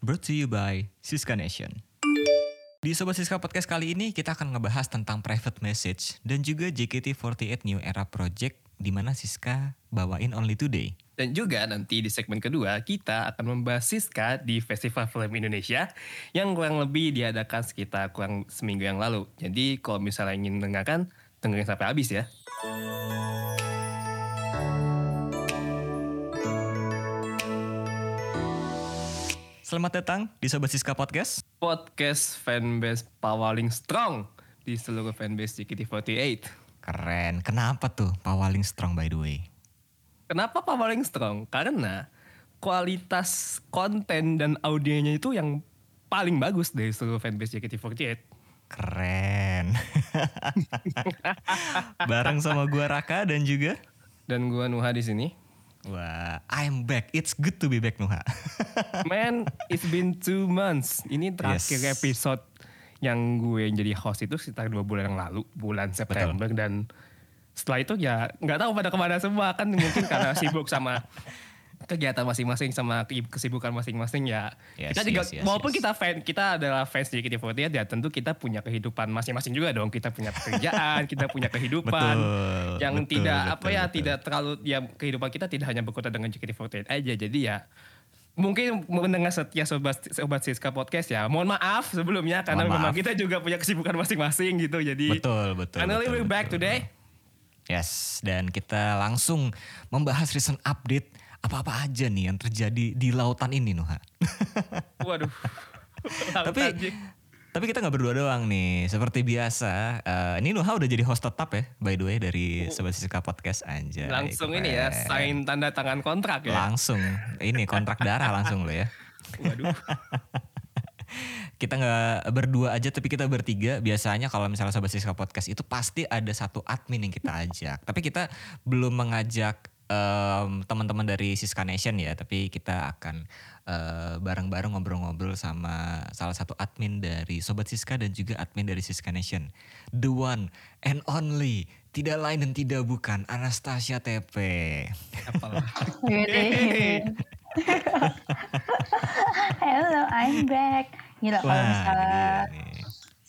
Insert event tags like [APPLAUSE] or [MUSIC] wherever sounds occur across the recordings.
Brought to you by Siska Nation. Di Sobat Siska Podcast kali ini kita akan ngebahas tentang private message dan juga JKT48 New Era Project di mana Siska bawain Only Today. Dan juga nanti di segmen kedua kita akan membahas Siska di Festival Film Indonesia yang kurang lebih diadakan sekitar kurang seminggu yang lalu. Jadi kalau misalnya ingin mendengarkan, dengerin sampai habis ya. Selamat datang di Sobat Siska Podcast. Podcast fanbase paling strong di seluruh fanbase JKT48. Keren. Kenapa tuh Pawaling Strong by the way? Kenapa paling strong? Karena kualitas konten dan audionya itu yang paling bagus dari seluruh fanbase JKT48. Keren. [LAUGHS] Bareng sama gua Raka dan juga Dan gua Nuha di sini. Wah, I'm back. It's good to be back Nuha. [LAUGHS] Man, it's been two months. Ini terakhir Yes. episode yang gue jadi host itu sekitar dua bulan yang lalu, bulan September dan setelah itu ya nggak tahu pada ke mana semua kan mungkin karena sibuk sama kegiatan masing-masing sama ke- kesibukan masing-masing ya. Yes, kita juga yes, yes, walaupun yes. kita fan kita adalah fans JKT48 ya tentu kita punya kehidupan masing-masing juga dong. Kita punya pekerjaan, kita punya kehidupan Betul, yang betul, tidak betul, apa ya betul. tidak terlalu ya kehidupan kita tidak hanya berkutat dengan JKT48 aja. Jadi ya mungkin mendengar setia sobat sobat Siska podcast ya. Mohon maaf sebelumnya karena Mohon memang maaf. kita juga punya kesibukan masing-masing gitu. Jadi Betul, betul. finally betul, we're back betul. today. Yes, dan kita langsung membahas recent update apa-apa aja nih yang terjadi di lautan ini Nuha. [LAUGHS] Waduh. [LAUGHS] tapi tapi kita nggak berdua doang nih. Seperti biasa, eh, ini Nuha udah jadi host tetap ya, by the way dari Sobat Siska Podcast aja. langsung ini ya sign tanda tangan kontrak ya. Langsung, ini kontrak darah langsung lo ya. [LAUGHS] Waduh. Kita nggak berdua aja tapi kita bertiga. Biasanya kalau misalnya Sobat Siska Podcast itu pasti ada satu admin yang kita ajak. Tapi kita belum mengajak em, teman-teman dari Siska Nation ya. Tapi kita akan eh, bareng-bareng ngobrol-ngobrol sama salah satu admin dari Sobat Siska dan juga admin dari Siska Nation. The one and only. Tidak lain dan tidak bukan Anastasia TP. Apalah. [LAUGHS] Hello, I'm back. Gila kalau Wah, misalnya gila nih.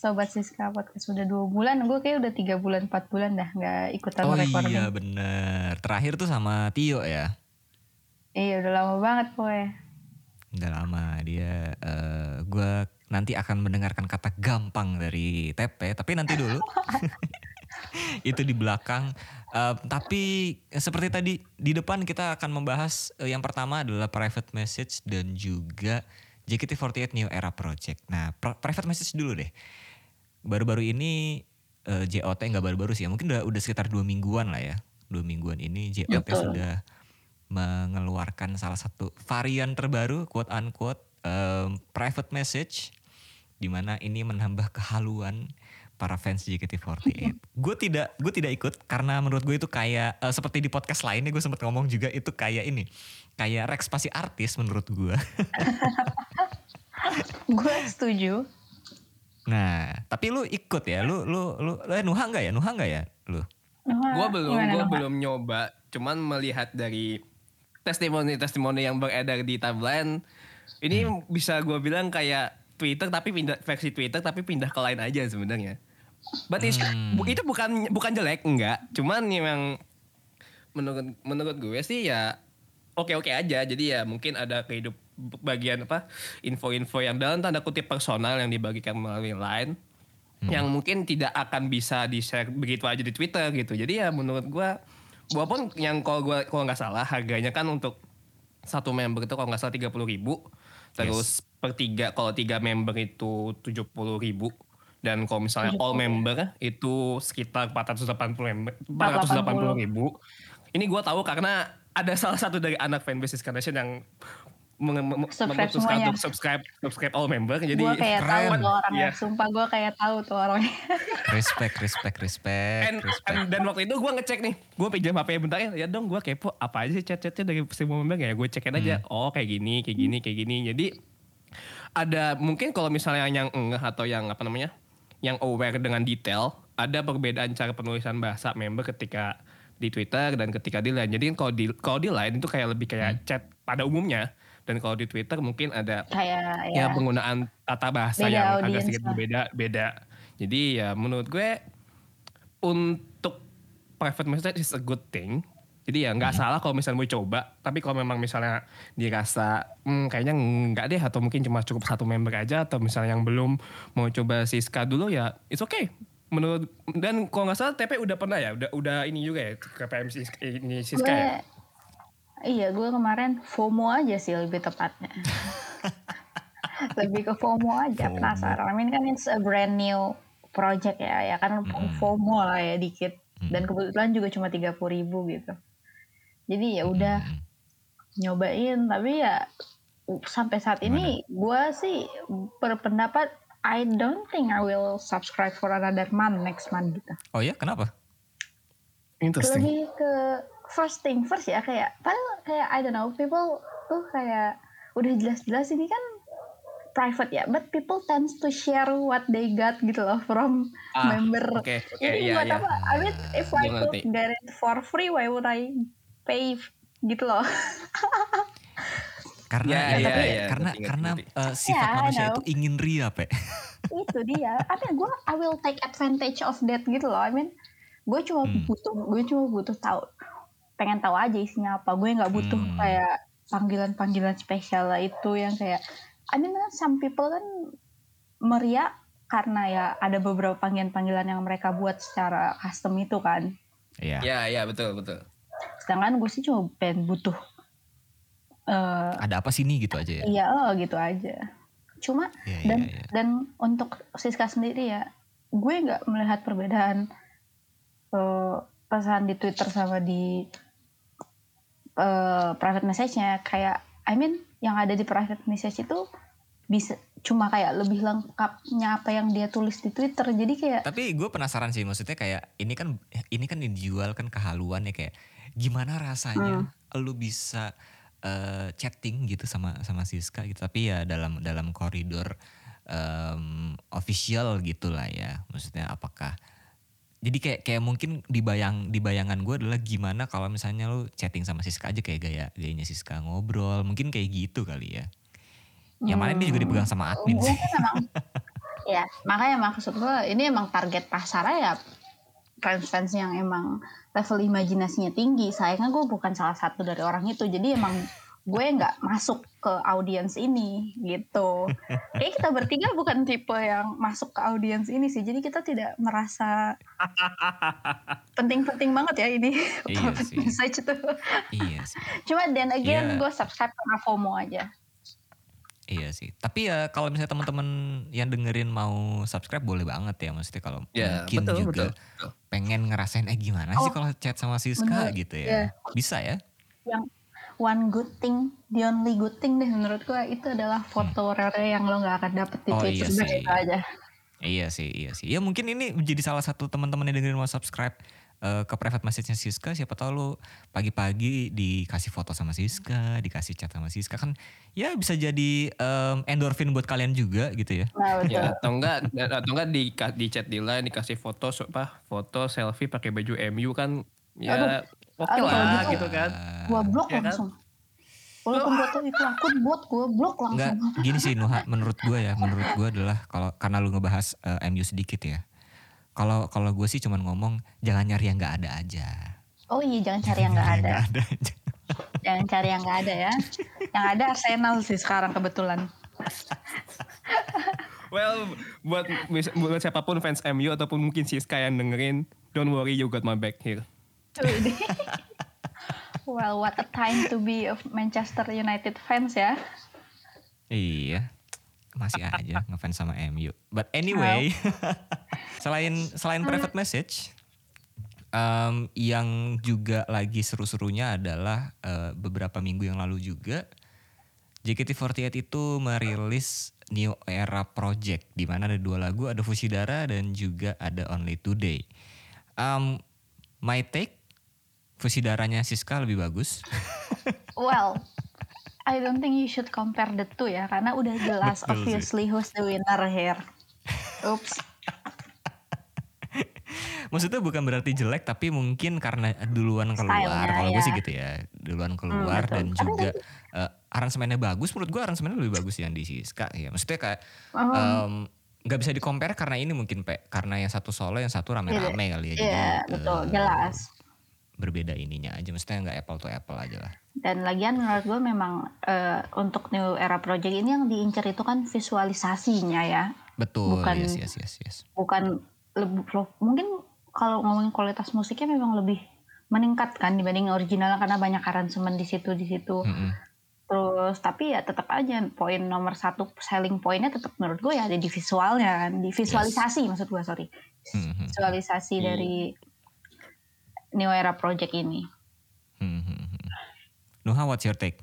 Sobat Siska Podcast udah dua bulan, gue kayak udah tiga bulan, empat bulan dah nggak ikutan Oh recording. iya bener. Terakhir tuh sama Tio ya. Iya udah lama banget pokoknya. Udah lama dia eh gua nanti akan mendengarkan kata gampang dari TP tapi nanti dulu. [LAUGHS] itu di belakang. Eh, tapi seperti tadi di depan kita akan membahas eh, yang pertama adalah private message dan juga JKT48 New Era Project. Nah, pri- private message dulu deh. Baru-baru ini eh, JOT nggak baru-baru sih ya, mungkin udah udah sekitar dua mingguan lah ya. Dua mingguan ini JOT Betul. sudah mengeluarkan salah satu varian terbaru quote unquote em, private message di mana ini menambah kehaluan para fans JKT48. gue tidak gue tidak ikut karena menurut gue itu kayak eh, seperti di podcast lainnya gue sempat ngomong juga itu kayak ini kayak Rex pasti artis menurut gue. [LAUGHS] gue setuju. Nah tapi lu ikut ya lu lu lu eh, Nuha nggak ya Nuha nggak ya lu? Gue belum, gue belum nyoba. Cuman melihat dari testimoni-testimoni yang beredar di timeline, ini Hmm. bisa gue bilang kayak Twitter tapi pindah versi Twitter tapi pindah ke lain aja sebenarnya. But it's- Hmm. bu- itu bukan bukan jelek enggak, cuman memang menurut menurut gue sih ya oke oke aja. Jadi ya mungkin ada kehidup bagian apa info-info yang dalam tanda kutip personal yang dibagikan melalui line yang mungkin tidak akan bisa di share begitu aja di Twitter gitu. Jadi ya menurut gua walaupun yang kalau gua kalau nggak salah harganya kan untuk satu member itu kalau nggak salah tiga puluh ribu terus per tiga kalau tiga member itu tujuh puluh ribu dan kalau misalnya all 70. member itu sekitar 480 member 480 ribu ini gua tahu karena ada salah satu dari anak fanbase Scarnation yang memutuskan untuk subscribe subscribe all member jadi Gue kayak tahu keren. tuh orangnya. Iya. Sumpah gue kayak tahu tuh orangnya. Respect respect respect And, respect. and- dan waktu itu gue ngecek nih, gue pinjam HP bentar ya, ya dong gue kepo apa aja sih chat-chatnya dari semua member ya, gue cekin aja, oh kayak gini, kayak gini, kayak gini. Jadi ada mungkin kalau misalnya yang enggak atau yang apa namanya, yang aware dengan detail, ada perbedaan cara penulisan bahasa member ketika di Twitter dan ketika di line. Jadi kalau di kalau di line itu kayak lebih kayak chat pada umumnya. Dan kalau di Twitter mungkin ada Kayak ya ya penggunaan tata bahasa beda yang agak sedikit berbeda beda. Jadi ya menurut gue untuk private message is a good thing. Jadi ya nggak salah kalau misalnya mau coba, tapi kalau memang misalnya dirasa hmm, kayaknya nggak deh atau mungkin cuma cukup satu member aja atau misalnya yang belum mau coba Siska dulu ya it's okay. Menurut dan kalau nggak salah TP udah pernah ya, udah udah ini juga ya ke PM Siska, ini Siska ya. Iya gue kemarin FOMO aja sih lebih tepatnya [LAUGHS] lebih ke FOMO aja FOMO. penasaran I mean kan it's a brand new project ya ya kan Mm-mm. FOMO lah ya dikit dan Mm. kebetulan juga cuma tiga ribu gitu jadi ya udah Hmm. nyobain tapi ya sampai saat ini gue sih berpendapat I don't think I will subscribe for another month next month gitu Oh ya, kenapa? Interesting. lebih ke first thing first ya kayak padahal kayak I don't know people tuh kayak udah jelas-jelas ini kan private ya but people tends to share what they got gitu loh from Ah, member. Oke, oke, jadi iya, buat iya. apa? I mean if I could get it for free why would I pay gitu loh? Karena Ya, ini, ya, Pe, ya, karena ngerti, karena eh, sifat Ya, I manusia itu ingin ria, Pe. [LAUGHS] itu dia. I mean gue I will take advantage of that gitu loh. I mean gue cuma Hmm. butuh gue cuma butuh tahu pengen tahu aja isinya apa gue nggak butuh Hmm. kayak panggilan-panggilan spesial lah itu yang kayak I mean kan some people kan meriah karena ya ada beberapa panggilan-panggilan yang mereka buat secara custom itu kan Iya. Ya, ya betul, betul. sedangkan gue sih cuma pengen butuh eh Ada apa sini gitu aja ya? iya oh, gitu aja cuma Iya, iya, dan iya. dan untuk Siska sendiri ya gue nggak melihat perbedaan eh, pesan di Twitter sama di eh, private message-nya. Kayak I mean yang ada di private message itu bisa cuma kayak lebih lengkapnya apa yang dia tulis di Twitter. Jadi kayak Tapi gue penasaran sih maksudnya kayak ini kan ini kan dijual kan kehaluan ya kayak gimana rasanya lu bisa eh, chatting gitu sama sama Siska gitu. Tapi ya dalam dalam koridor em, official gitulah ya. Maksudnya apakah jadi kayak kayak mungkin dibayang di bayangan gue adalah gimana kalau misalnya lu chatting sama Siska aja kayak gaya gayanya Siska ngobrol mungkin kayak gitu kali ya. Yang mana dia juga dipegang sama admin sih. Kan emang [LAUGHS] ya makanya maksud gue ini emang target pasarnya ya. Fans-fans yang emang level imajinasinya tinggi sayangnya gue bukan salah satu dari orang itu. Jadi emang gue nggak masuk ke audiens ini gitu [LAUGHS] kayak kita bertiga bukan tipe yang masuk ke audiens ini sih jadi kita tidak merasa [LAUGHS] penting-penting banget ya ini [LAUGHS] Iya sih. message itu iya sih cuma then again Iya. gue subscribe karena FOMO aja Iya sih. Tapi ya kalau misalnya teman-teman yang dengerin mau subscribe boleh banget ya. Maksudnya kalau Ya, mungkin betul, juga betul, pengen ngerasain eh gimana sih Oh, kalau chat sama Siska bener. gitu ya. Iya. Bisa ya. yang one good thing, the only good thing deh menurut gue itu adalah foto Rere yang lo nggak akan dapet di Hmm. Oh, Twitter iya itu aja. Iya sih, iya sih. Ya mungkin ini menjadi salah satu teman-teman yang dengerin mau subscribe eh, ke private message-nya Siska. Siapa tahu lu pagi-pagi dikasih foto sama Siska, dikasih chat sama Siska kan ya bisa jadi em, endorfin buat kalian juga gitu ya. Nah betul. Ya, atau enggak atau enggak di di chat di line dikasih foto so- apa foto selfie pakai baju MU kan ya oke kalau lah gitu- gitu kan. Gue blok Ya kan? langsung. Walaupun gue tuh itu akun bot, gue blok Enggak, langsung. gini sih Nuha, menurut gue ya, menurut gue adalah kalau karena lu ngebahas eh, MU sedikit ya. Kalau kalau gue sih cuman ngomong jangan nyari yang nggak ada aja. Oh iya jangan cari yang nggak ada. nggak ada aja. Jangan cari yang nggak ada ya. Yang ada Arsenal sih sekarang kebetulan. Well, buat buat siapa pun fans MU ataupun mungkin Siska yang dengerin, don't worry you got my back here. [LAUGHS] Well, what a time to be of Manchester United fans ya. Iya, masih aja ngefans sama MU. But anyway, [LAUGHS] selain selain private message, em, yang juga lagi seru-serunya adalah eh, beberapa minggu yang lalu juga JKT48 itu merilis New Era Project di mana ada dua lagu, ada Fushidara dan juga ada Only Today. Um, my take, Fushidaranya Siska lebih bagus. [LAUGHS] Well, I don't think you should compare the two ya, karena udah jelas Betul sih. obviously who's the winner here. Oops. Maksudnya bukan berarti jelek tapi mungkin karena duluan keluar. Kalau gue ya. sih gitu ya, duluan keluar betul. dan juga eh, aransemennya bagus, menurut gue aransemennya lebih bagus yang di Siska. Ya, maksudnya kayak em, nggak bisa di compare karena ini mungkin pe karena yang satu solo, yang satu rame-rame kali ya. Iya, Jadi betul, eh, jelas. Berbeda ininya aja. Maksudnya nggak apple to apple aja lah. Dan lagian menurut gue memang eh, untuk New Era Project ini yang diincar itu kan visualisasinya ya, Betul. Bukan- yes, yes, yes, yes. bukan lebih mungkin kalau ngomongin kualitas musiknya memang lebih meningkat kan dibanding original karena banyak aransemen di situ di situ. Mm-mm. Terus tapi ya tetap aja poin nomor satu selling pointnya tetap menurut gue ya ada di visualnya kan, di visualisasi maksud gue sorry, Mhm. visualisasi Iya. dari New Era Project ini. Mhm. Nuha, what's your take?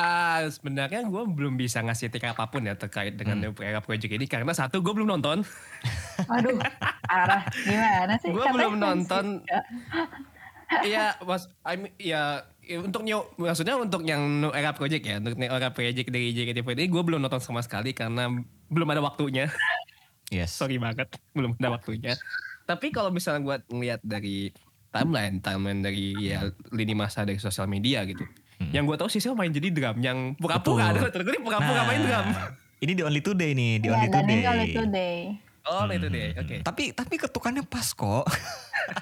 Ah, sebenarnya gue belum bisa ngasih take apa pun ya terkait dengan Hmm. New Era Project ini karena satu gue belum nonton. [LAUGHS] Waduh, arah gimana sih? Gue belum nonton. [LAUGHS] Iya, mas, I mean, ya ya, untuk new, maksudnya untuk yang New Era Project ya, untuk New Era Project dari JKT48 gue belum nonton sama sekali karena belum ada waktunya. Yes. Sorry banget, belum ada waktunya. Tapi kalau misalnya gue ngeliat dari timeline, timeline dari ya lini masa dari sosial media gitu. Hmm. Yang gue tahu sih main jadi drum, yang pura-pura, ada [LAUGHS] terkutip pura-pura main drum. ini di Only Today nih, di Iya, Only Today. Only Today. Oh, itu deh, oke. Tapi tapi ketukannya pas kok.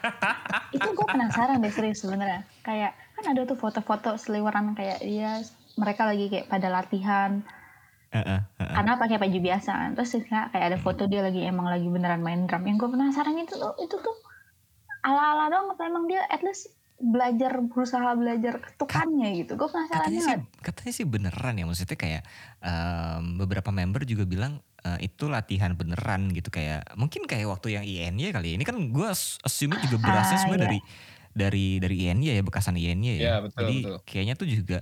[LAUGHS] Itu gue penasaran deh serius sebenarnya. Kayak kan ada tuh foto-foto seliweran kayak dia mereka lagi kayak pada latihan Heeh, heeh. karena pakai baju biasa kan. Terus kayak kayak ada foto dia lagi emang lagi beneran main drum. Yang gue penasaran itu tuh itu tuh ala-ala dong atau emang dia at least belajar berusaha belajar ketukannya gitu. Gue penasaran katanya sih katanya sih beneran ya maksudnya kayak em, beberapa member juga bilang eh, itu latihan beneran gitu kayak mungkin kayak waktu yang INY kali ya. ini kan gue assume juga berasnya Ah, semua iya. dari dari dari INY ya bekasan INY ya Iya, betul, jadi betul. kayaknya tuh juga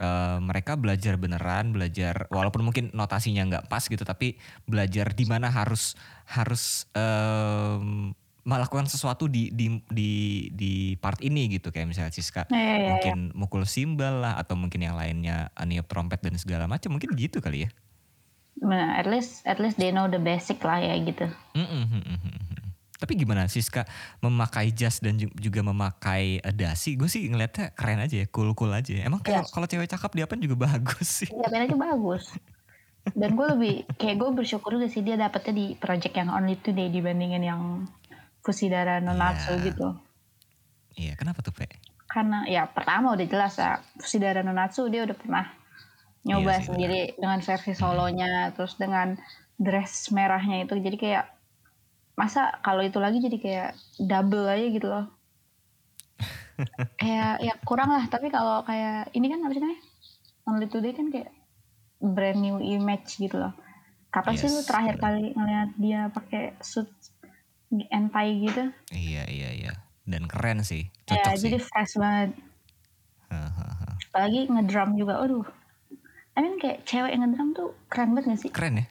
eh, mereka belajar beneran belajar walaupun mungkin notasinya nggak pas gitu tapi belajar di mana harus harus em, melakukan sesuatu di di di di part ini gitu kayak misalnya Siska Iya, iya, iya. mungkin mukul simbal lah atau mungkin yang lainnya niup trompet dan segala macam mungkin gitu kali ya. Nah, at least at least they know the basic lah ya gitu. Mm-mm, mm-mm. Tapi gimana Siska memakai jas dan ju- juga memakai uh, dasi? Gue sih ngeliatnya keren aja ya, cool-cool aja. ya. Emang kalau Yes. kalau cewek cakep dia apa [LAUGHS] juga bagus sih. Ya aja bagus. Dan gue lebih kayak gue bersyukur juga sih dia dapetnya di project yang Only Today dibandingin yang Fusidara Nonatsu Iya. gitu. Iya, kenapa tuh, Pe? Karena ya pertama udah jelas ya Fusidara Nonatsu dia udah pernah nyoba Iya sih, sendiri dengan versi solonya terus dengan dress merahnya itu jadi kayak masa kalau itu lagi jadi kayak double aja gitu loh. [LAUGHS] kayak ya kurang lah tapi kalau kayak ini kan apa sih namanya Only Today kan kayak brand new image gitu loh. Kapan sih lu Yes, terakhir kali ngeliat dia pakai suit entai gitu? Iya, iya, iya. Dan keren sih, Ya cocok sih. jadi fresh banget. Apalagi ngedrum juga, aduh. I mean kayak cewek yang ngedrum tuh keren banget gak sih? Keren ya?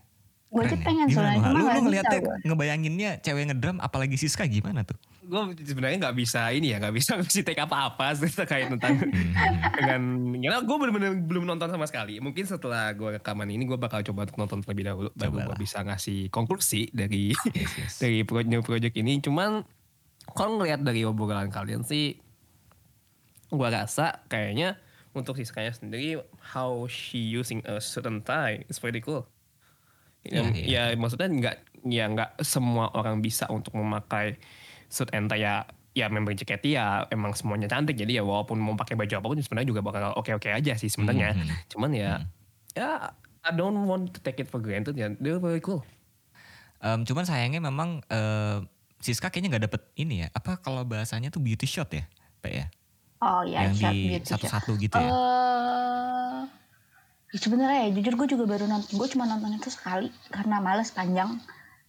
Gue aja ya? pengen Gimana, soalnya, cuma Lu, lu bisa ngeliatnya, gue. ngebayanginnya cewek ngedrum apalagi Siska gimana tuh? Gue sebenarnya nggak bisa ini ya, nggak bisa [LAUGHS] ngasih take apa-apa terkait tentang [LAUGHS] dengan karena gue bener-bener belum nonton sama sekali. Mungkin setelah gue rekaman ini gue bakal coba untuk nonton terlebih dahulu, baru gue bisa ngasih konklusi dari Yes, [LAUGHS] yes. dari pro- new project ini. Cuman kalau ngelihat dari obrolan kalian sih, gue rasa kayaknya untuk Siskanya sendiri, how she using a certain tie is very cool. Ya, iya. ya maksudnya nggak ya nggak semua orang bisa untuk memakai suit and tie ya ya member JKT ya emang semuanya cantik jadi ya walaupun mau pakai baju apa pun sebenarnya juga bakal oke oke aja sih sebenarnya Mhm. cuman ya ya I don't want to take it for granted ya they're very cool Em, cuman sayangnya memang eh, Siska kayaknya nggak dapet ini ya. Apa kalau bahasanya tuh beauty shot ya, Pak ya? Oh ya, yang shot di beauty shot. satu-satu gitu ya. Eh, ya sebenarnya ya jujur gue juga baru nonton, gue cuma nonton itu sekali karena males panjang.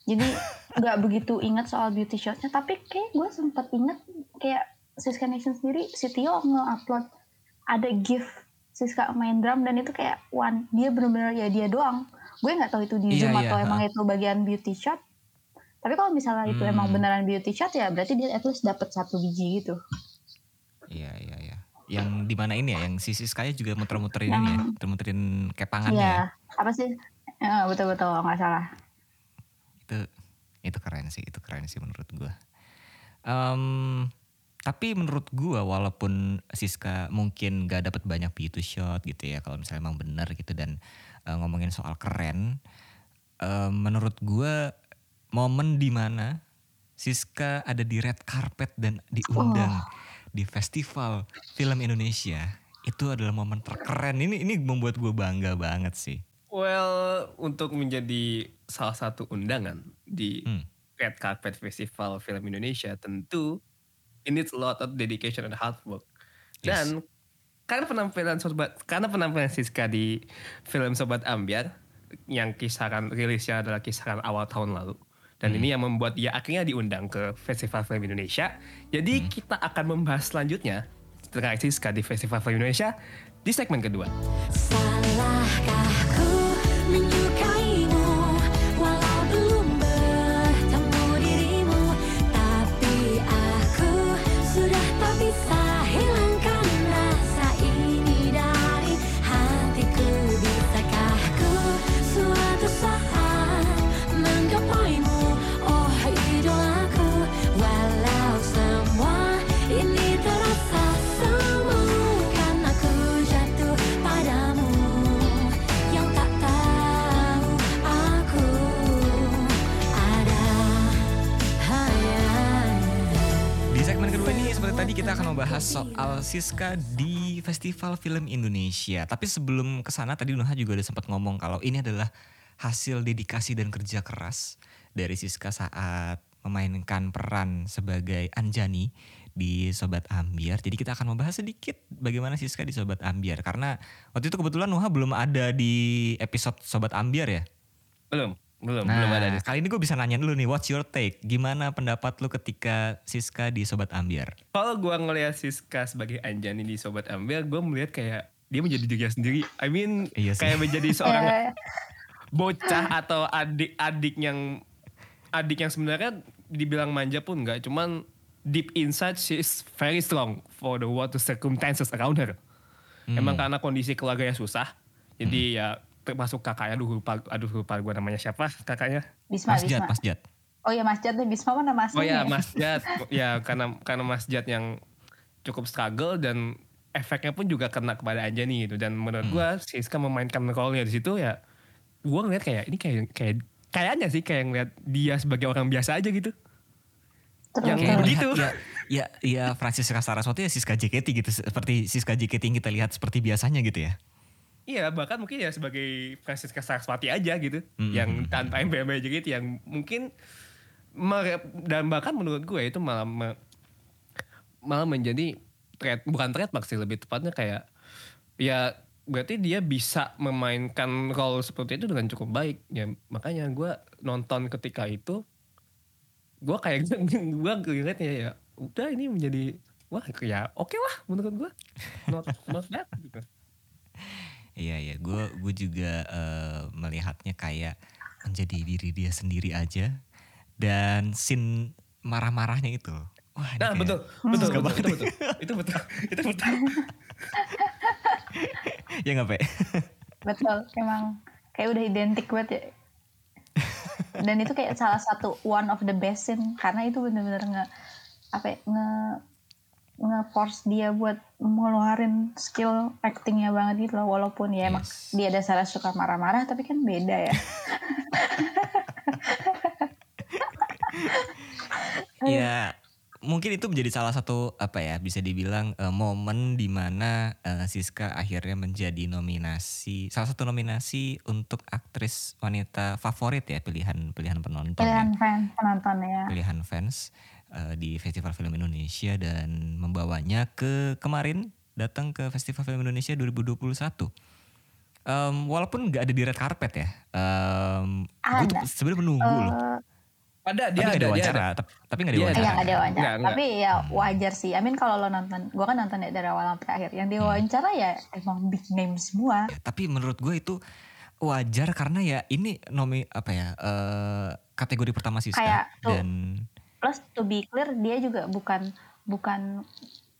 Jadi [LAUGHS] nggak begitu ingat soal beauty shotnya, tapi kayak gue sempat ingat kayak Siska Nation sendiri, si Tio nge-upload ada gift Siska main drum dan itu kayak one dia bener-bener ya dia doang. Gue nggak tahu itu di Iya, zoom iya, atau ha. emang itu bagian beauty shot. Tapi kalau misalnya itu Hmm. emang beneran beauty shot ya berarti dia at least dapat satu biji gitu. Iya iya iya. Yang di mana ini ya? Yang si Siskanya juga muter-muterin ini ya, muter-muterin kepangannya Iya, ya. apa sih? Eh, betul-betul nggak salah. Itu itu keren sih, itu keren sih menurut gua. Em, tapi menurut gua walaupun Siska mungkin gak dapat banyak beat shot gitu ya kalau misalnya emang benar gitu dan uh, ngomongin soal keren uh, menurut gua momen di mana Siska ada di red carpet dan diundang oh. Di festival film Indonesia itu adalah momen terkeren ini ini membuat gue bangga banget sih well untuk menjadi salah satu undangan di hmm. red carpet festival film Indonesia tentu it needs a lot of dedication and hard work. Dan yes. karena penampilan sobat karena penampilan Siska di film Sobat Ambiar yang kisaran rilisnya adalah kisaran awal tahun lalu. Dan hmm. ini yang membuat dia akhirnya diundang ke Festival Film Indonesia. Jadi hmm. kita akan membahas selanjutnya terkait Siska di Festival Film Indonesia di segmen kedua. Salahkah Siska di Festival Film Indonesia. Tapi sebelum ke sana tadi Nuha juga udah sempat ngomong kalau ini adalah hasil dedikasi dan kerja keras dari Siska saat memainkan peran sebagai Anjani di Sobat Ambiar. Jadi kita akan membahas sedikit bagaimana Siska di Sobat Ambiar. Karena waktu itu kebetulan Nuha belum ada di episode Sobat Ambiar ya? Belum. Belum, nah, belum ada. Kali ini gue bisa nanya dulu nih, what's your take? Gimana pendapat lu ketika Siska di Sobat Ambiar? Kalau gue ngeliat Siska sebagai Anjani di Sobat Ambiar, gue melihat kayak dia menjadi diri sendiri. I mean, iya kayak menjadi [LAUGHS] seorang bocah atau adik-adik yang adik yang sebenarnya dibilang manja pun enggak, cuman deep inside she is very strong for the what the circumstances around her. Hmm. Emang karena kondisi keluarganya susah, jadi hmm. ya termasuk kakaknya. Aduh lupa aduh lupa gue namanya siapa kakaknya. Bisma Mas Jat Mas Jat oh ya Mas Jat deh Bisma mana Mas oh ya? Mas Jat [LAUGHS] ya karena karena Mas Jat yang cukup struggle dan efeknya pun juga kena kepada Anjani gitu. Dan menurut hmm. gue Siska memainkan role-nya di situ ya gue ngeliat kayak ini kayak kayak kayaknya sih kayak ngeliat dia sebagai orang biasa aja gitu. Terus. yang kayak begitu. Ya, ya ya Francisca Saraswati ya Siska JKT gitu. Seperti Siska JKT yang kita lihat seperti biasanya gitu ya Iya bahkan mungkin ya sebagai Francisca Saraswati aja gitu mm-hmm. yang tanpa MBM aja gitu yang mungkin dan bahkan menurut gue itu malah malah menjadi trade bukan trademark sih lebih tepatnya kayak ya berarti dia bisa memainkan role seperti itu dengan cukup baik. Ya makanya gue nonton ketika itu gue kayak [LAUGHS] gue ngeliatnya ya udah ini menjadi wah ya oke okay lah menurut gue. Not not bad gitu [LAUGHS] Iya iya, gue gue juga uh, melihatnya kayak menjadi diri dia sendiri aja dan sin marah-marahnya itu. Wah, nah, betul, betul, betul, betul, betul, itu betul, [LAUGHS] itu betul. ya nggak pe? betul, emang kayak udah identik banget ya. Dan itu kayak salah satu one of the best scene karena itu bener-bener nggak apa ya, nge nge-force dia buat ngeluarin skill actingnya banget gitu loh walaupun ya yes. emang dia dasarnya suka marah-marah tapi kan beda ya [LAUGHS] ya mungkin itu menjadi salah satu apa ya bisa dibilang uh, momen di mana uh, Siska akhirnya menjadi nominasi salah satu nominasi untuk aktris wanita favorit ya pilihan pilihan penonton pilihan ya. fans penonton ya pilihan fans uh, di Festival Film Indonesia dan membawanya ke kemarin datang ke Festival Film Indonesia 2021. Um, walaupun nggak ada di red carpet ya, um, gue sebenarnya menunggu uh, loh. Ada dia tapi ada, ada wawancara, ada. tapi nggak ada wawancara. Iya ada wawancara. Enggak, Tapi ya wajar sih. Amin kalau lo nonton, gue kan nonton ya dari awal sampai akhir. Yang diwawancara hmm. ya emang big name semua. Ya, tapi menurut gue itu wajar karena ya ini nomi apa ya uh, kategori pertama sih dan plus to be clear dia juga bukan bukan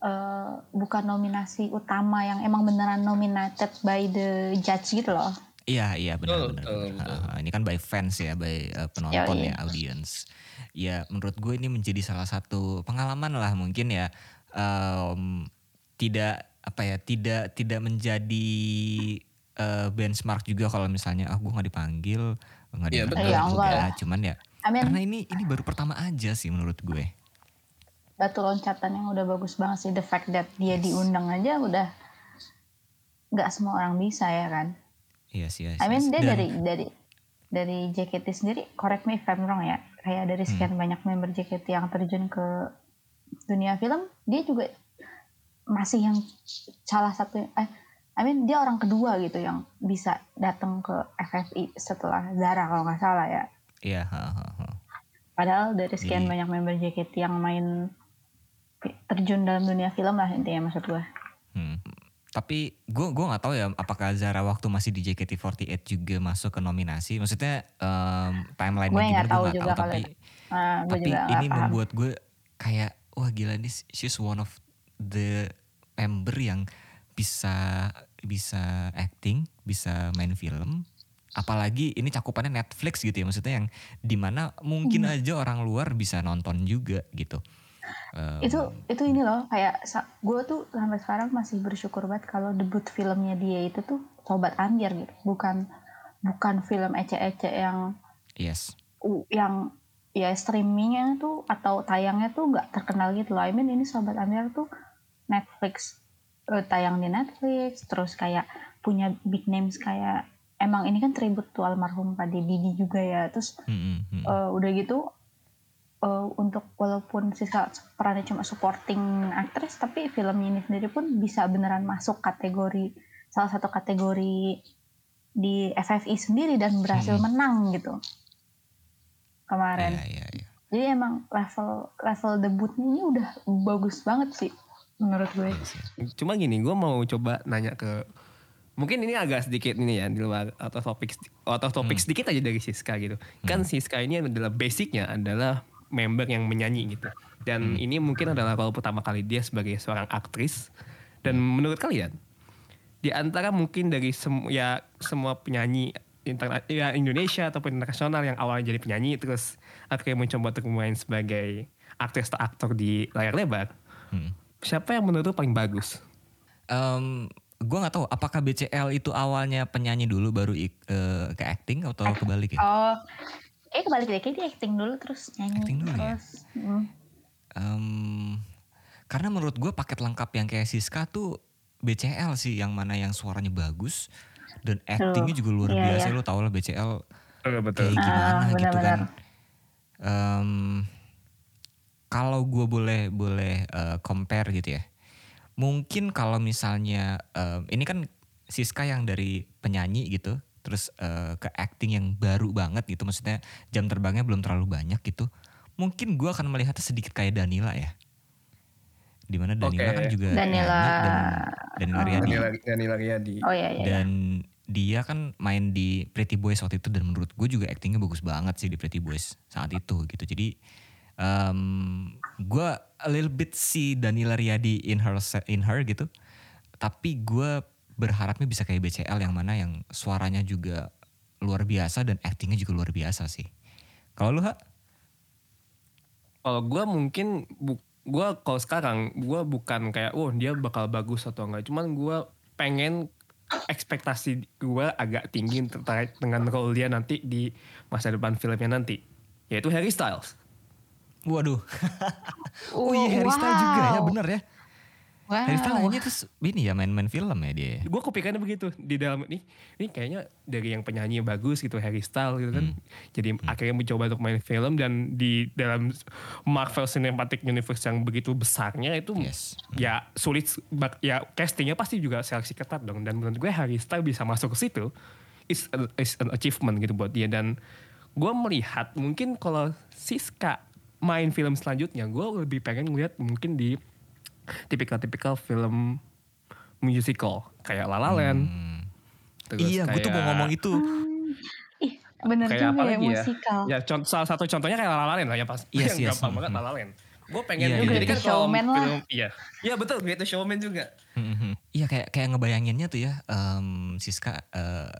uh, bukan nominasi utama yang emang beneran nominated by the judge gitu loh. Iya iya benar benar. Uh, uh, ini kan by fans ya, by uh, penonton oh, ya, audience. ya menurut gue ini menjadi salah satu pengalaman lah mungkin ya um, tidak apa ya tidak tidak menjadi uh, benchmark juga kalau misalnya ah gue nggak dipanggil nggak Iya, dipanggil betul. Iya, juga cuman ya I mean, karena ini ini baru pertama aja sih menurut gue. Batu loncatan yang udah bagus banget sih. The fact that dia diundang aja udah nggak semua orang bisa ya kan? Iya sih iya I mean dia Dan- dari dari dari JKT sendiri correct me if I'm wrong ya kayak dari Hmm. sekian banyak member JKT yang terjun ke dunia film dia juga masih yang salah satu eh I mean dia orang kedua gitu yang bisa datang ke FFI setelah Zara kalau nggak salah ya iya ha, ha, ha. padahal dari sekian banyak member JKT yang main terjun dalam dunia film lah intinya maksud gue Hmm. Tapi gue gua nggak tahu ya apakah Zara waktu masih di JKT48 juga masuk ke nominasi. Maksudnya um, timeline Gue nggak gue tahu juga tahu. Tapi itu. Ah, gue tapi juga ini membuat gue kayak wah gila nih she's one of the member yang bisa bisa acting, bisa main film. Apalagi ini cakupannya Netflix gitu ya maksudnya yang di mana mungkin Hmm. aja orang luar bisa nonton juga gitu. Um, itu itu ini loh kayak gue tuh sampai sekarang masih bersyukur banget kalau debut filmnya dia itu tuh sobat ambiar gitu bukan bukan film ece-ece yang yes. yang ya streamingnya tuh atau tayangnya tuh nggak terkenal gitu loh I mean ini sobat ambiar tuh Netflix eh, tayang di Netflix terus kayak punya big names kayak emang ini kan tribute tuh almarhum Pak Didi juga ya terus Hmm, hmm, hmm. eh, udah gitu eh, untuk walaupun Siska perannya cuma supporting actress tapi filmnya ini sendiri pun bisa beneran masuk kategori salah satu kategori di FFI sendiri dan berhasil Hmm. menang gitu kemarin Iya, iya, iya. jadi emang level level debutnya ini udah bagus banget sih menurut gue sih. Cuma gini, gue mau coba nanya ke mungkin ini agak sedikit ini ya di luar of topic out of topic sedikit aja dari Siska gitu. Kan Siska ini adalah basicnya adalah member yang menyanyi gitu. Dan ini mungkin adalah role pertama kali dia sebagai seorang aktris. Dan menurut kalian di antara mungkin dari sem ya semua penyanyi interna ya Indonesia ataupun internasional yang awalnya jadi penyanyi terus akhirnya mencoba untuk bermain sebagai aktris atau aktor di layar lebar. Hmm. Siapa yang menurut lu paling bagus? Em, gue nggak tahu apakah BCL itu awalnya penyanyi dulu baru ik- eh, ke acting atau kebalik ya? oh eh kebalik deh kayak dia acting dulu terus nyanyi Acting dulu ya? terus hmm. Em, karena menurut gue paket lengkap yang kayak Siska tuh BCL sih yang mana yang suaranya bagus dan actingnya juga luar iya, biasa iya. lo tau lah BCL betul. kayak gimana Ah, gitu benar-benar. kan. Em, kalau gue boleh boleh eh, compare gitu ya, mungkin kalau misalnya em, ini kan Siska yang dari penyanyi gitu, terus eh, ke acting yang baru banget gitu, maksudnya jam terbangnya belum terlalu banyak gitu. Mungkin gue akan melihatnya sedikit kayak Danila ya. Di mana Danila Oke. kan juga Danila- dan Danila Riyadi. Danila, Danila Riyadi. oh iya iya, iya. Dan dia kan main di Pretty Boys waktu itu dan menurut gue juga actingnya bagus banget sih di Pretty Boys saat itu gitu. Jadi um, gue a little bit si Danila Riyadi in her in her gitu. Tapi gue berharapnya bisa kayak BCL yang mana yang suaranya juga luar biasa dan actingnya juga luar biasa sih. Kalau lu ha? Kalau gue mungkin bu, gue kalau sekarang gue bukan kayak oh dia bakal bagus atau enggak. Cuman gue pengen ekspektasi gue agak tinggi terkait dengan role dia nanti di masa depan filmnya nanti. Yaitu Harry Styles. Waduh. [LAUGHS] oh iya Harry Styles juga ya Wow. bener ya. wow. Harry Styles mainnya terus ini ya main-main film ya dia. Gue kepikirannya begitu di dalam ini ini kayaknya dari yang penyanyi bagus gitu Harry Styles gitu kan jadi akhirnya mencoba untuk main film dan di dalam Marvel Cinematic Universe yang begitu besarnya itu Yes. ya sulit ya castingnya pasti juga seleksi ketat dong dan menurut gue Harry Styles bisa masuk ke situ is a- is an achievement gitu buat dia dan gue melihat mungkin kalau Siska main film selanjutnya gue lebih pengen ngeliat mungkin di tipikal-tipikal film musical kayak La La Land Hmm. terus Iya, gue tuh mau kayak- ngomong itu. ih bener kayak apa juga ya lagi ya? musikal Ya contoh, salah satu contohnya kayak La La Land lah ya pas Yes, yang [LAUGHS] yes. gampang banget Mhm. La La Land. Gue pengen Iya, juga iya. jadi kan Greatest kalau Showman lah. film iya. Iya betul Greatest Showman juga. Mhm. Iya kayak kayak ngebayanginnya tuh ya em, Siska eh,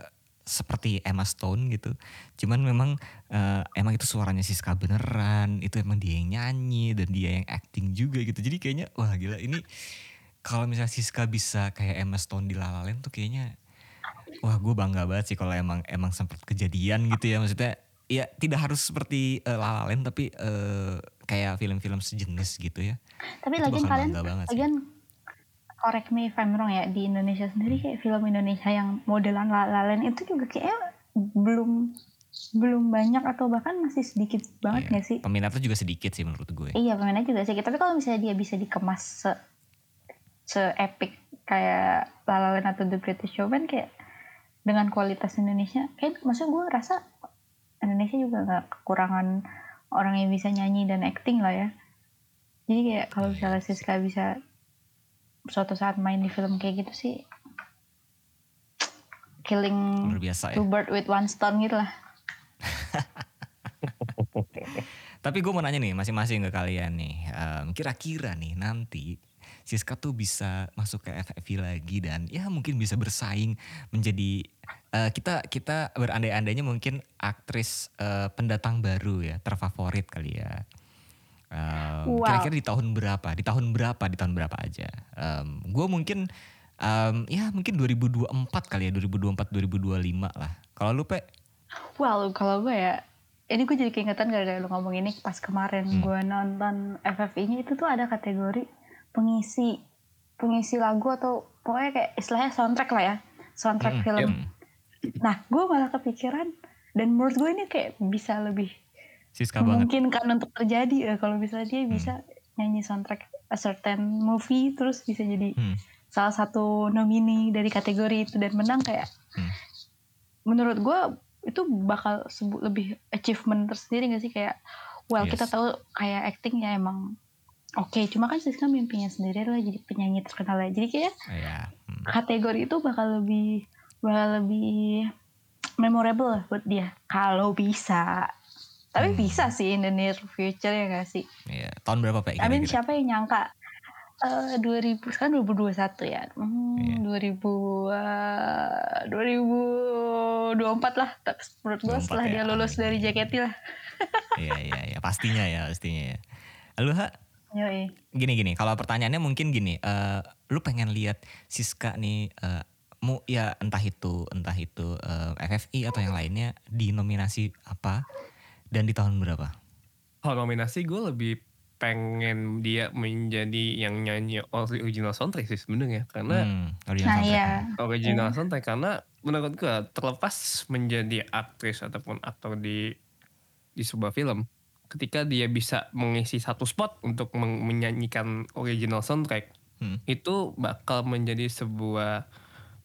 seperti Emma Stone gitu. Cuman memang uh, emang itu suaranya Siska beneran, itu emang dia yang nyanyi dan dia yang acting juga gitu. Jadi kayaknya wah gila ini kalau misalnya Siska bisa kayak Emma Stone di La La Land tuh kayaknya wah gue bangga banget sih kalau emang emang sempat kejadian gitu ya maksudnya ya tidak harus seperti uh, La La Land tapi uh, kayak film-film sejenis gitu ya. Tapi lagi kalian lagian correct me if I'm wrong ya di Indonesia sendiri kayak film Indonesia yang modelan lalen itu juga kayak belum belum banyak atau bahkan masih sedikit banget iya. gak sih? Peminatnya juga sedikit sih menurut gue. Iya peminatnya juga sedikit. Tapi kalau misalnya dia bisa dikemas se, se epic kayak La La Land atau The British Showman kayak dengan kualitas Indonesia, kayak maksud gue rasa Indonesia juga nggak kekurangan orang yang bisa nyanyi dan acting lah ya. Jadi kayak kalau iya. misalnya Siska bisa suatu saat main di film kayak gitu sih killing biasa, ya? two bird with one stone gitu lah. [LAUGHS] Tapi gue mau nanya nih masing-masing ke kalian nih, um, kira-kira nih nanti Siska tuh bisa masuk ke FFV lagi dan ya mungkin bisa bersaing menjadi uh, kita kita berandai-andainya mungkin aktris uh, pendatang baru ya terfavorit kali ya. Um, wow. Kira-kira di tahun berapa? Di tahun berapa? Di tahun berapa aja? Um, gue mungkin um, ya mungkin 2024 kali ya 2024 2025 lah. Kalau lu pe? Well kalau gue ya ini gue jadi keingetan gara-gara lu ngomong ini pas kemarin hmm. gue nonton FFI-nya itu tuh ada kategori pengisi pengisi lagu atau pokoknya kayak istilahnya soundtrack lah ya soundtrack hmm, film. Hmm. Nah gue malah kepikiran dan menurut gue ini kayak bisa lebih Siska banget. Mungkin kan untuk terjadi ya kalau misalnya dia hmm. bisa nyanyi soundtrack a certain movie terus bisa jadi hmm. salah satu nomini dari kategori itu dan menang kayak hmm. menurut gue itu bakal sebut lebih achievement tersendiri gak sih kayak well yes. kita tahu kayak acting ya emang oke okay, cuma kan Siska mimpinya sendiri lah jadi penyanyi terkenal ya jadi kayak yeah. hmm. kategori itu bakal lebih bakal lebih memorable lah buat dia kalau bisa tapi hmm. bisa sih in the near future ya gak sih? Iya. Tahun berapa Pak? I mean siapa yang nyangka? Uh, 2000 sekarang 2021 ya. Hmm, iya. 2000 uh, 2024 lah. Menurut gue setelah ya. dia lulus dari JKT lah. [LAUGHS] iya iya iya pastinya ya pastinya ya. Lu Ha? Yoi. Gini gini, kalau pertanyaannya mungkin gini, uh, lu pengen lihat Siska nih uh, mu ya entah itu entah itu uh, FFI atau yang lainnya di nominasi apa dan di tahun berapa? Kalau nominasi gue lebih pengen dia menjadi yang nyanyi original soundtrack sih sebenarnya karena hmm, original nah, soundtrack. Iya. Original hmm. soundtrack karena menurut gue terlepas menjadi aktris ataupun aktor di di sebuah film ketika dia bisa mengisi satu spot untuk menyanyikan original soundtrack hmm. itu bakal menjadi sebuah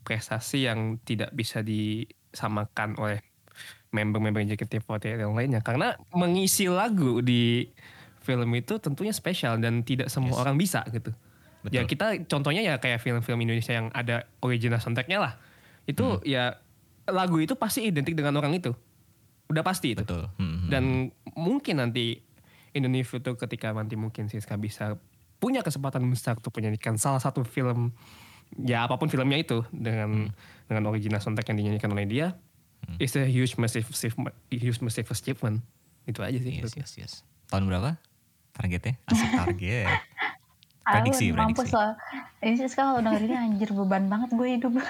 prestasi yang tidak bisa disamakan oleh member-member JKT48 yang lainnya karena mengisi lagu di film itu tentunya spesial dan tidak semua yes. orang bisa gitu. Betul. Ya kita contohnya ya kayak film-film Indonesia yang ada original soundtracknya lah. Itu hmm. ya lagu itu pasti identik dengan orang itu. Udah pasti itu. Betul. Hmm. hmm dan hmm. mungkin nanti Indonesia itu ketika nanti mungkin Siska bisa punya kesempatan besar untuk menyanyikan salah satu film ya apa pun filmnya itu dengan hmm. dengan original soundtrack yang dinyanyikan oleh dia Hmm. It's a huge massive huge massive achievement. Itu aja sih. Yes, yes, yes. Tahun berapa? Targetnya? Asik [LAUGHS] target. prediksi, Aku, prediksi. Mampus loh. Ini sih sekarang kalau dengerin anjir beban banget gue hidup. [LAUGHS]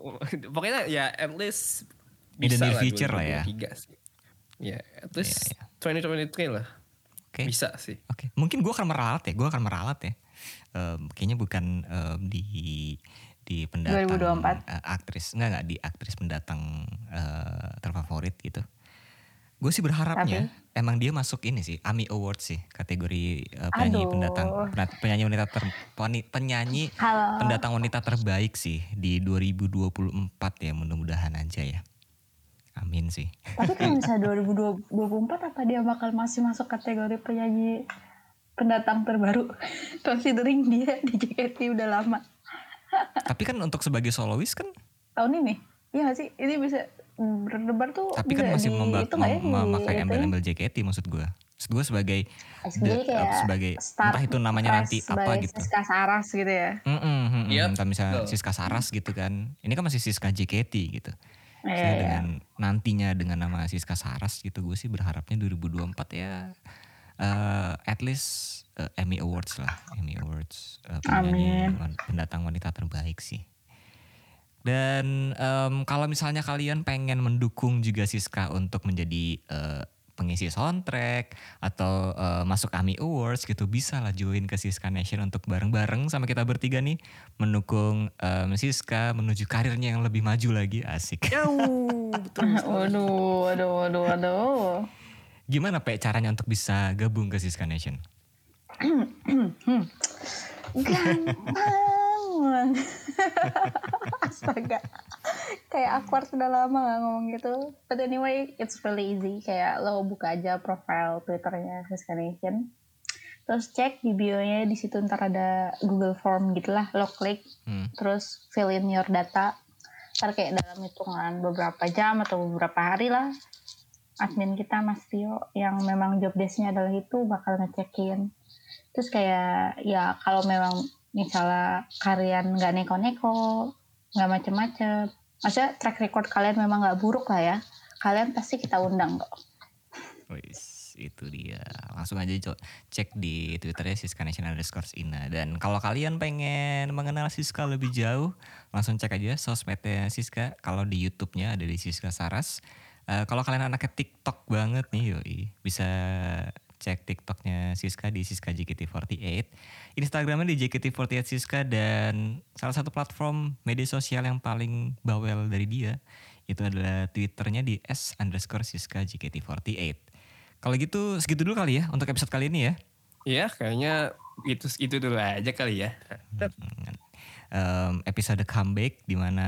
[LAUGHS] Pokoknya ya at least bisa In the future lah ya. Sih. Ya, at least yeah, yeah. 2023 lah. Okay. Bisa sih. Oke, okay. mungkin gue akan meralat ya. Gue akan meralat ya. Um, kayaknya bukan um, di di pendatang 2024. Uh, aktris enggak enggak di aktris pendatang uh, terfavorit gitu. Gue sih berharapnya Tapi? emang dia masuk ini sih AMI Award sih kategori uh, penyanyi Aduh. pendatang penyanyi wanita ter, penyanyi Halo. pendatang wanita terbaik sih di 2024 ya mudah-mudahan aja ya. Amin sih. Tapi kalau [LAUGHS] misalnya 2024 apa dia bakal masih masuk kategori penyanyi pendatang terbaru [LAUGHS] considering dia di JKT udah lama. Tapi kan untuk sebagai solois kan tahun ini, iya gak sih? Ini bisa berdebar tuh. Tapi kan masih memakai embel-embel JKT maksud gue. Maksud gue sebagai the- kayak apa, sebagai entah itu namanya nanti apa sebagai gitu. Siska Saras gitu ya. Mm-mm, mm-mm. Yep, Entah misalnya betul. Siska Saras gitu kan. Ini kan masih Siska JKT gitu. Iya, Saya iya. dengan nantinya dengan nama Siska Saras gitu gue sih berharapnya 2024 ya eh at least eh, Emmy Awards lah, Emmy Awards eh, penyanyi Amin. pendatang wanita terbaik sih. Dan em, kalau misalnya kalian pengen mendukung juga Siska untuk menjadi eh, pengisi soundtrack atau eh, masuk AMI Awards gitu bisa lah join ke Siska Nation untuk bareng-bareng sama kita bertiga nih mendukung em, Siska menuju karirnya yang lebih maju lagi asik. Jauh, betul. Waduh, waduh, waduh, waduh. Gimana Pe caranya untuk bisa gabung ke Siska Nation? Gampang. Astaga. Kayak awkward sudah lama gak ngomong gitu. But anyway, it's really easy. Kayak lo buka aja profile Twitternya Siska Nation. Terus cek di bio-nya di situ ntar ada Google Form gitulah. Lo klik, Hmm. terus fill in your data. Ntar kayak dalam hitungan beberapa jam atau beberapa hari lah. Admin kita Mas Tio yang memang job desk-nya adalah itu bakal ngecekin terus kayak ya kalau memang misalnya kalian nggak neko-neko nggak macem-macem maksudnya track record kalian memang nggak buruk lah ya kalian pasti kita undang kok Wis, itu dia. Langsung aja cek di Twitternya Siska Nation underscore Ina. Dan kalau kalian pengen mengenal Siska lebih jauh, langsung cek aja sosmednya Siska. Kalau di YouTube-nya ada di Siska Saras. Eh, kalau kalian anaknya TikTok banget nih, yoi, bisa cek TikToknya Siska di Siska JKT48. Instagramnya di JKT48 Siska dan salah satu platform media sosial yang paling bawel dari dia itu adalah Twitternya di S underscore Siska JKT48. Kalau gitu segitu dulu kali ya untuk episode kali ini ya. Ya, kayaknya itu itu dulu aja kali ya. Em, episode comeback di mana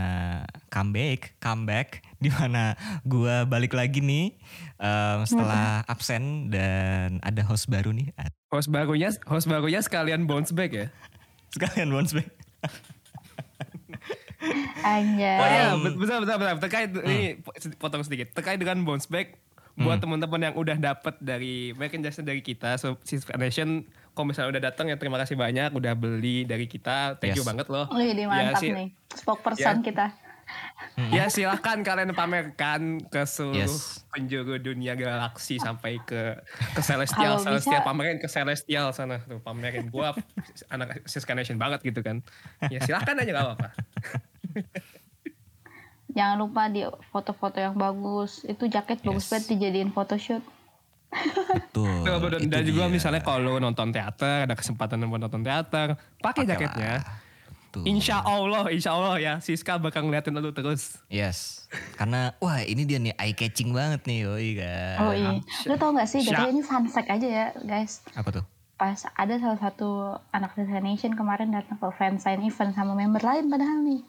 comeback comeback [LAUGHS] di mana gua balik lagi nih em, setelah absen dan ada host baru nih Host barunya, host barunya sekalian bounce back ya. sekalian bounce back Anjay. Oh iya, bet- bentar, bentar, bentar. Terkait ini potong sedikit. Terkait dengan bounce back, buat teman-teman yang udah dapat dari merchandise dari kita, so Siska Nation, kalau misalnya udah datang ya terima kasih banyak, udah beli dari kita, thank you Yes. banget loh. Wih, di mantap Ya, si- nih. Spokesperson Ya. kita. [LAUGHS] Ya silahkan kalian pamerkan ke seluruh Yes. penjuru dunia galaksi sampai ke ke [LAUGHS] celestial, Kalau celestial bisa- pamerin ke celestial sana tuh pamerin gua [LAUGHS] anak Siska Nation banget gitu kan. Ya silahkan aja gak apa-apa. Jangan lupa di foto-foto yang bagus. Itu jaket bagus Yes. banget dijadiin photoshoot. Itu Dan juga dia. misalnya kalau nonton teater, ada kesempatan buat nonton teater, pakai jaketnya. Tuh. Insya Allah, insya Allah ya, Siska bakal ngeliatin lu terus. Yes. Karena wah ini dia nih eye catching banget nih yoi kan. Oh iya. Lu tau gak sih, jadi ini fun fact aja ya guys. Apa tuh? Pas ada salah satu anak Nation kemarin datang ke fansign event sama member lain padahal nih.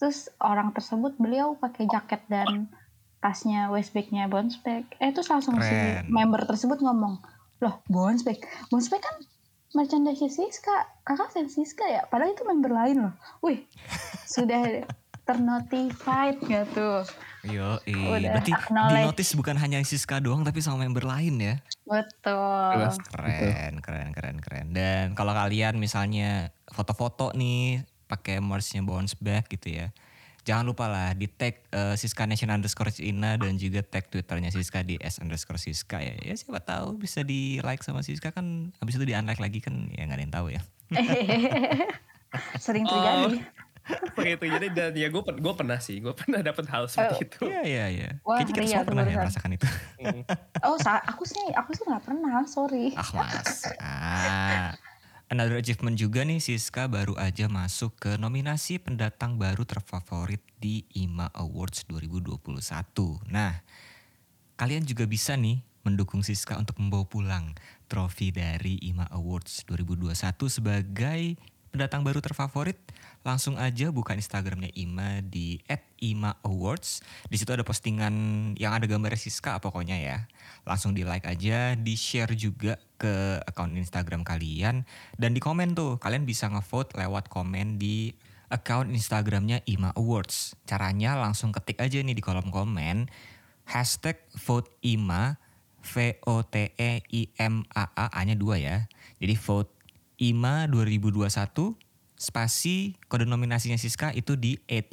Terus orang tersebut beliau pakai jaket dan tasnya waist bag-nya bounce bag. Eh terus langsung si Keren. member tersebut ngomong, loh bounce bag kan merchandise Siska, kakak fans Siska ya, padahal itu member lain loh. Wih, [LAUGHS] sudah ternotified gak tuh? Yo, Udah berarti di notice bukan hanya Siska doang tapi sama member lain ya. Betul. Keren, keren, keren, keren. Dan kalau kalian misalnya foto-foto nih pakai merch-nya bounce back gitu ya. Jangan lupa lah di tag eh, Siska Nation underscore Ina dan juga tag Twitternya Siska di S underscore Siska ya. Ya siapa tahu bisa di like sama Siska kan habis itu di unlike lagi kan ya nggak ada yang tahu ya. [LAUGHS] Sering Oh. terjadi. Begitu jadi dan ya gue gue pernah sih, gue pernah dapet hal seperti Oh. itu. Iya iya iya. Wah, Kayaknya kita semua tuh pernah ya merasakan itu. Oh, sa- aku sih, aku sih nggak pernah, sorry. Ah mas. Ah. Another achievement juga nih Siska baru aja masuk ke nominasi pendatang baru terfavorit di IMA Awards 2021. Nah, kalian juga bisa nih mendukung Siska untuk membawa pulang trofi dari IMA Awards 2021 sebagai pendatang baru terfavorit. Langsung aja buka Instagramnya IMA di @ima_awards. Di situ ada postingan yang ada gambar Siska pokoknya ya. Langsung di like aja, di share juga ke akun Instagram kalian dan di komen tuh kalian bisa ngevote lewat komen di akun Instagramnya IMA Awards. Caranya langsung ketik aja nih di kolom komen hashtag vote IMA V O T E I M A A A-nya dua ya. Jadi vote IMA 2021 spasi kode nominasinya Siska itu di E3.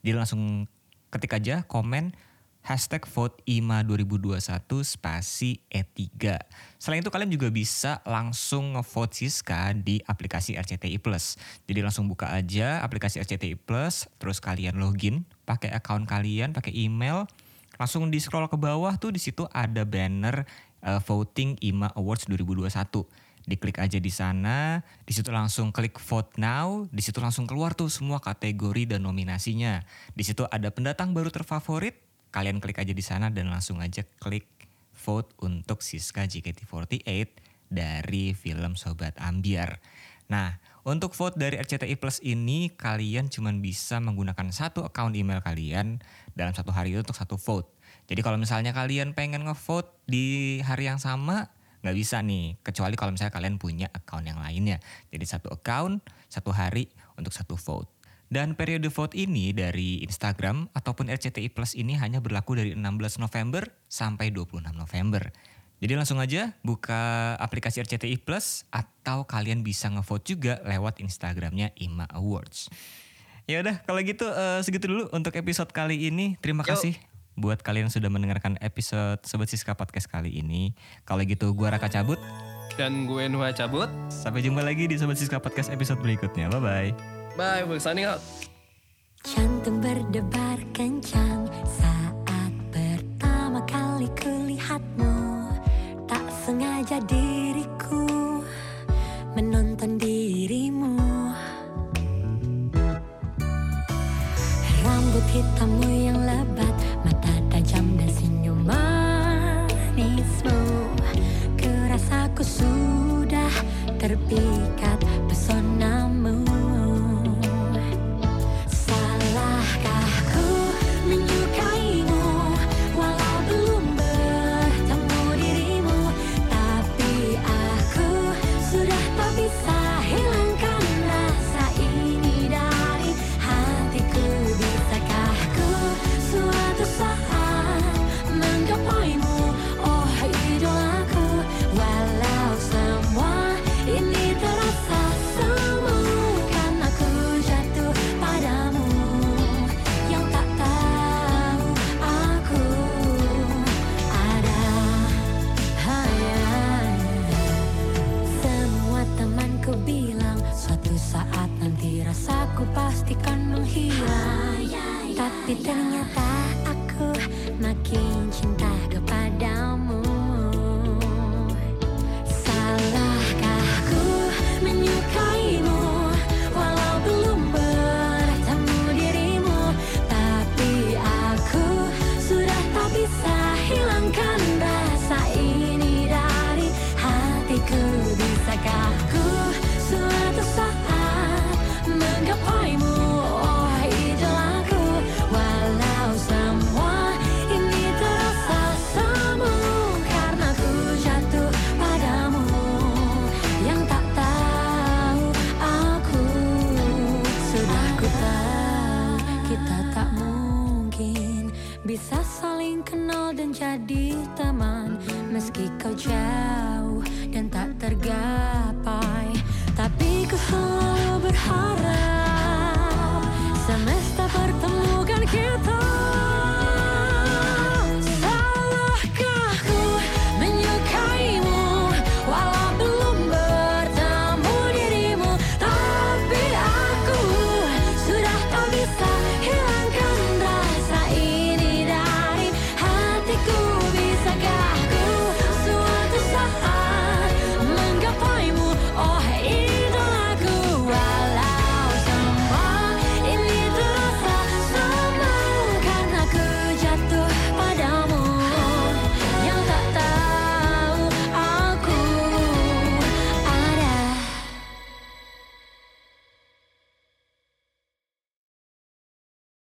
Jadi langsung ketik aja komen hashtag vote IMA 2021 spasi E3. Selain itu kalian juga bisa langsung ngevote Siska di aplikasi RCTI Plus. Jadi langsung buka aja aplikasi RCTI Plus, terus kalian login pakai account kalian, pakai email, langsung di scroll ke bawah tuh di situ ada banner uh, voting IMA Awards 2021 diklik aja di sana, di situ langsung klik vote now, di situ langsung keluar tuh semua kategori dan nominasinya. Di situ ada pendatang baru terfavorit, kalian klik aja di sana dan langsung aja klik vote untuk Siska JKT48 dari film Sobat Ambiar. Nah, untuk vote dari RCTI Plus ini kalian cuma bisa menggunakan satu account email kalian dalam satu hari itu untuk satu vote. Jadi kalau misalnya kalian pengen ngevote di hari yang sama, nggak bisa nih kecuali kalau misalnya kalian punya account yang lainnya jadi satu account satu hari untuk satu vote dan periode vote ini dari Instagram ataupun RCTI Plus ini hanya berlaku dari 16 November sampai 26 November. Jadi langsung aja buka aplikasi RCTI Plus atau kalian bisa ngevote juga lewat Instagramnya Ima Awards. Ya udah kalau gitu uh, segitu dulu untuk episode kali ini. Terima Yuk. kasih buat kalian yang sudah mendengarkan episode Sobat Siska Podcast kali ini. Kalau gitu gua Raka cabut. Dan gue Nuha cabut. Sampai jumpa lagi di Sobat Siska Podcast episode berikutnya. Bye bye. Bye, we're signing out. Jantung berdebar kencang saat pertama kali kulihatmu Tak sengaja diriku better be